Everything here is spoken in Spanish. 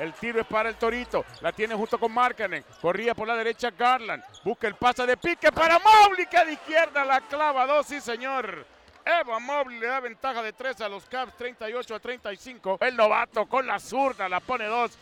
El tiro es para el Torito. La tiene junto con Markkanen. Corría por la derecha Garland. Busca el pase de pique para Mobley que de izquierda la clava dos, sí señor. Eva Mobley le da ventaja de tres a los Cavs, 38 a 35. El novato con la zurda la pone dos